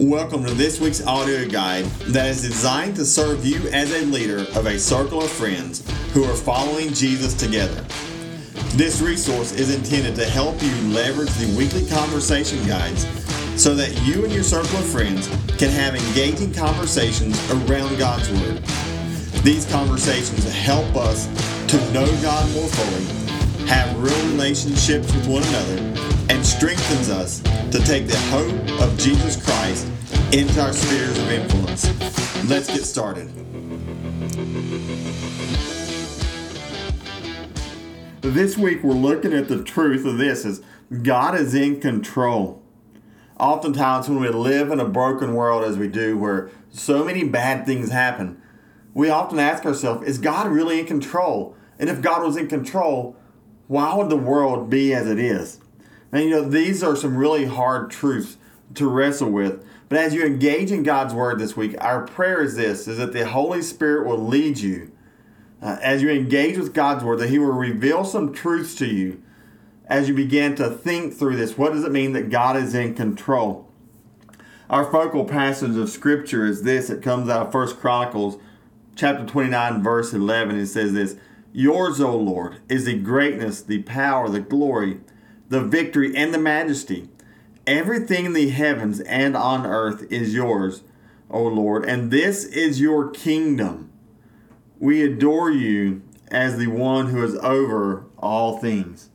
Welcome to this week's audio guide that is designed to serve you as a leader of a circle of friends who are following Jesus together. This resource is intended to help you leverage the weekly conversation guides so that you and your circle of friends can have engaging conversations around God's Word. These conversations help us to know God more fully, have real relationships with one another, and strengthens us to take the hope of Jesus Christ into our spheres of influence. Let's get started. This week we're looking at the truth of this is God is in control. Oftentimes when we live in a broken world as we do where so many bad things happen, we often ask ourselves, is God really in control? And if God was in control, why would the world be as it is? And you know, these are some really hard truths to wrestle with. But as you engage in God's word this week, our prayer is this is that the Holy Spirit will lead you uh, as you engage with God's word, that He will reveal some truths to you as you begin to think through this. What does it mean that God is in control? Our focal passage of scripture is this. It comes out of First Chronicles chapter 29, verse 11. It says this Yours, O Lord, is the greatness, the power, the glory the victory, and the majesty. Everything in the heavens and on earth is yours, O Lord, and this is your kingdom. We adore you as the one who is over all things.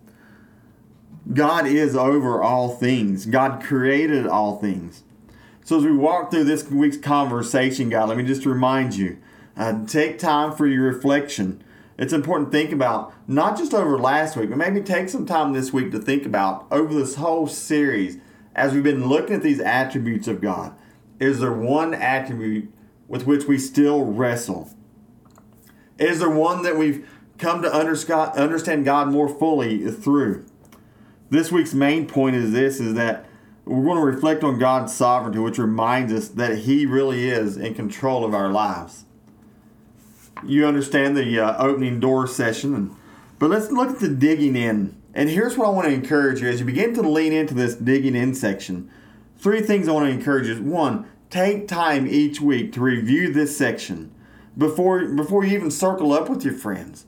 God is over all things. God created all things. So as we walk through this week's conversation, God, let me just remind you, uh, take time for your reflection it's important to think about not just over last week, but maybe take some time this week to think about over this whole series as we've been looking at these attributes of God. Is there one attribute with which we still wrestle? Is there one that we've come to understand God more fully through? This week's main point is this is that we're going to reflect on God's sovereignty, which reminds us that He really is in control of our lives you understand the uh, opening door session. But let's look at the digging in. And here's what I want to encourage you as you begin to lean into this digging in section. Three things I want to encourage you. Is one, take time each week to review this section before before you even circle up with your friends.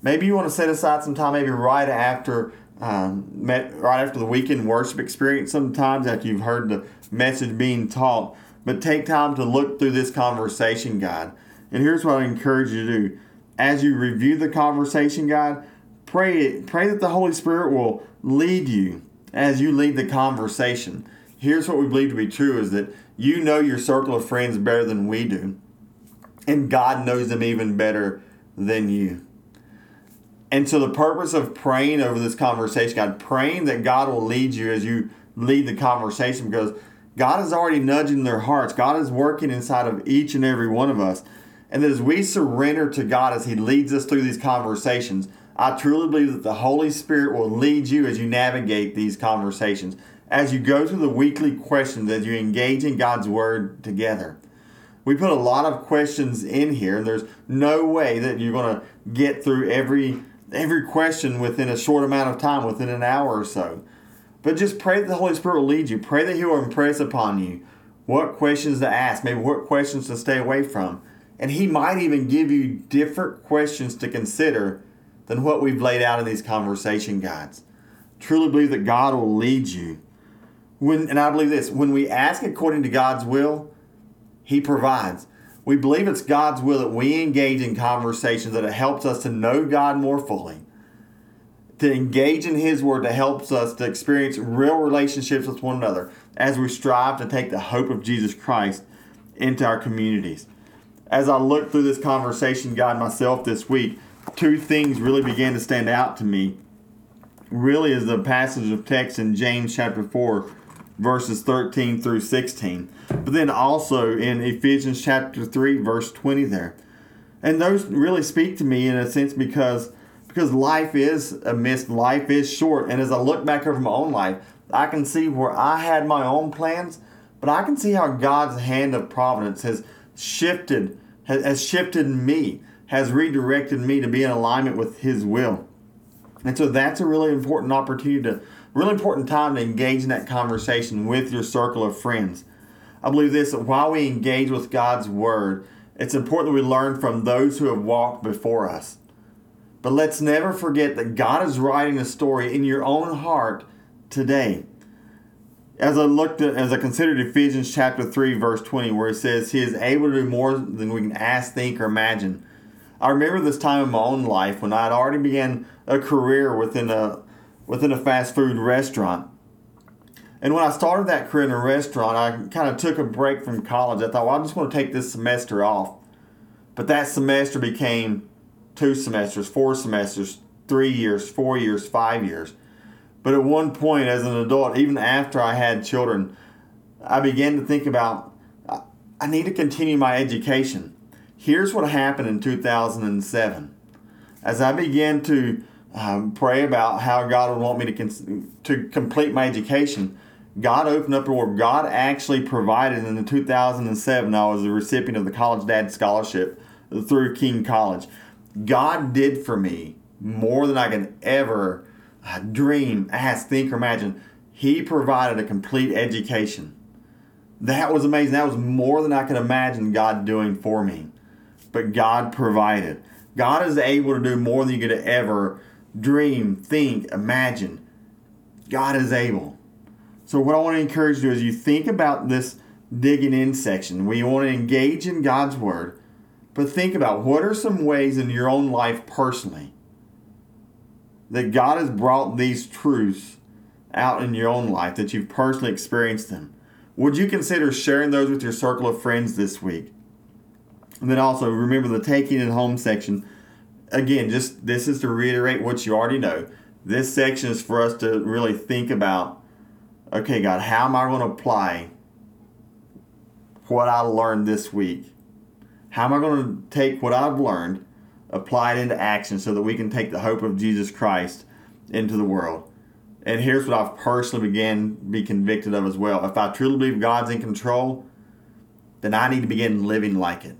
Maybe you want to set aside some time, maybe right after um, met, right after the weekend worship experience. Sometimes after you've heard the message being taught, but take time to look through this conversation guide. And here's what I encourage you to do. As you review the conversation guide, pray pray that the Holy Spirit will lead you as you lead the conversation. Here's what we believe to be true is that you know your circle of friends better than we do. And God knows them even better than you. And so the purpose of praying over this conversation, God, praying that God will lead you as you lead the conversation because God is already nudging their hearts. God is working inside of each and every one of us. And that as we surrender to God as He leads us through these conversations, I truly believe that the Holy Spirit will lead you as you navigate these conversations, as you go through the weekly questions, as you engage in God's Word together. We put a lot of questions in here, and there's no way that you're going to get through every every question within a short amount of time, within an hour or so. But just pray that the Holy Spirit will lead you. Pray that He will impress upon you what questions to ask, maybe what questions to stay away from. And he might even give you different questions to consider than what we've laid out in these conversation guides. Truly believe that God will lead you. When, and I believe this when we ask according to God's will, He provides. We believe it's God's will that we engage in conversations that it helps us to know God more fully, to engage in His Word that helps us to experience real relationships with one another as we strive to take the hope of Jesus Christ into our communities as I looked through this conversation guide myself this week, two things really began to stand out to me. Really, is the passage of text in James chapter 4, verses 13 through 16, but then also in Ephesians chapter 3, verse 20 there. And those really speak to me in a sense because because life is a mist, life is short. And as I look back over my own life, I can see where I had my own plans, but I can see how God's hand of providence has shifted has shifted me, has redirected me to be in alignment with His will. And so that's a really important opportunity to, really important time to engage in that conversation with your circle of friends. I believe this that while we engage with God's Word, it's important that we learn from those who have walked before us. But let's never forget that God is writing a story in your own heart today. As I looked at, as I considered Ephesians chapter 3, verse 20, where it says, He is able to do more than we can ask, think, or imagine. I remember this time in my own life when I had already began a career within a within a fast food restaurant. And when I started that career in a restaurant, I kind of took a break from college. I thought, well, I'm just going to take this semester off. But that semester became two semesters, four semesters, three years, four years, five years. But at one point, as an adult, even after I had children, I began to think about I need to continue my education. Here's what happened in 2007. As I began to um, pray about how God would want me to, to complete my education, God opened up a door. God actually provided in the 2007. I was a recipient of the College Dad Scholarship through King College. God did for me more than I can ever uh, dream, ask, think, or imagine. He provided a complete education. That was amazing. That was more than I could imagine God doing for me. But God provided. God is able to do more than you could ever dream, think, imagine. God is able. So, what I want to encourage you is you think about this digging in section. We want to engage in God's Word, but think about what are some ways in your own life personally that God has brought these truths out in your own life, that you've personally experienced them. Would you consider sharing those with your circle of friends this week? And then also remember the taking it home section. Again, just this is to reiterate what you already know. This section is for us to really think about okay, God, how am I going to apply what I learned this week? How am I going to take what I've learned, apply it into action so that we can take the hope of Jesus Christ into the world? And here's what I've personally began to be convicted of as well. If I truly believe God's in control, then I need to begin living like it.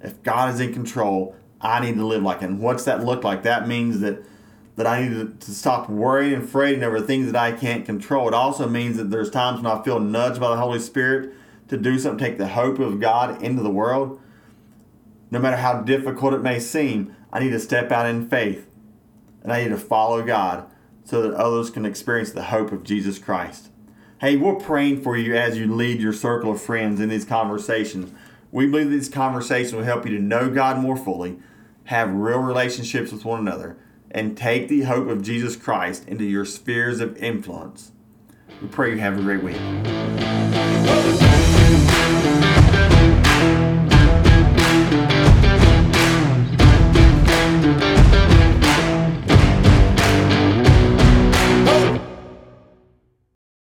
If God is in control, I need to live like it. And what's that look like? That means that that I need to, stop worrying and fretting over things that I can't control. It also means that there's times when I feel nudged by the Holy Spirit to do something, take the hope of God into the world. No matter how difficult it may seem, I need to step out in faith and I need to follow God so that others can experience the hope of Jesus Christ. Hey, we're praying for you as you lead your circle of friends in these conversations. We believe these conversations will help you to know God more fully, have real relationships with one another, and take the hope of Jesus Christ into your spheres of influence. We pray you have a great week.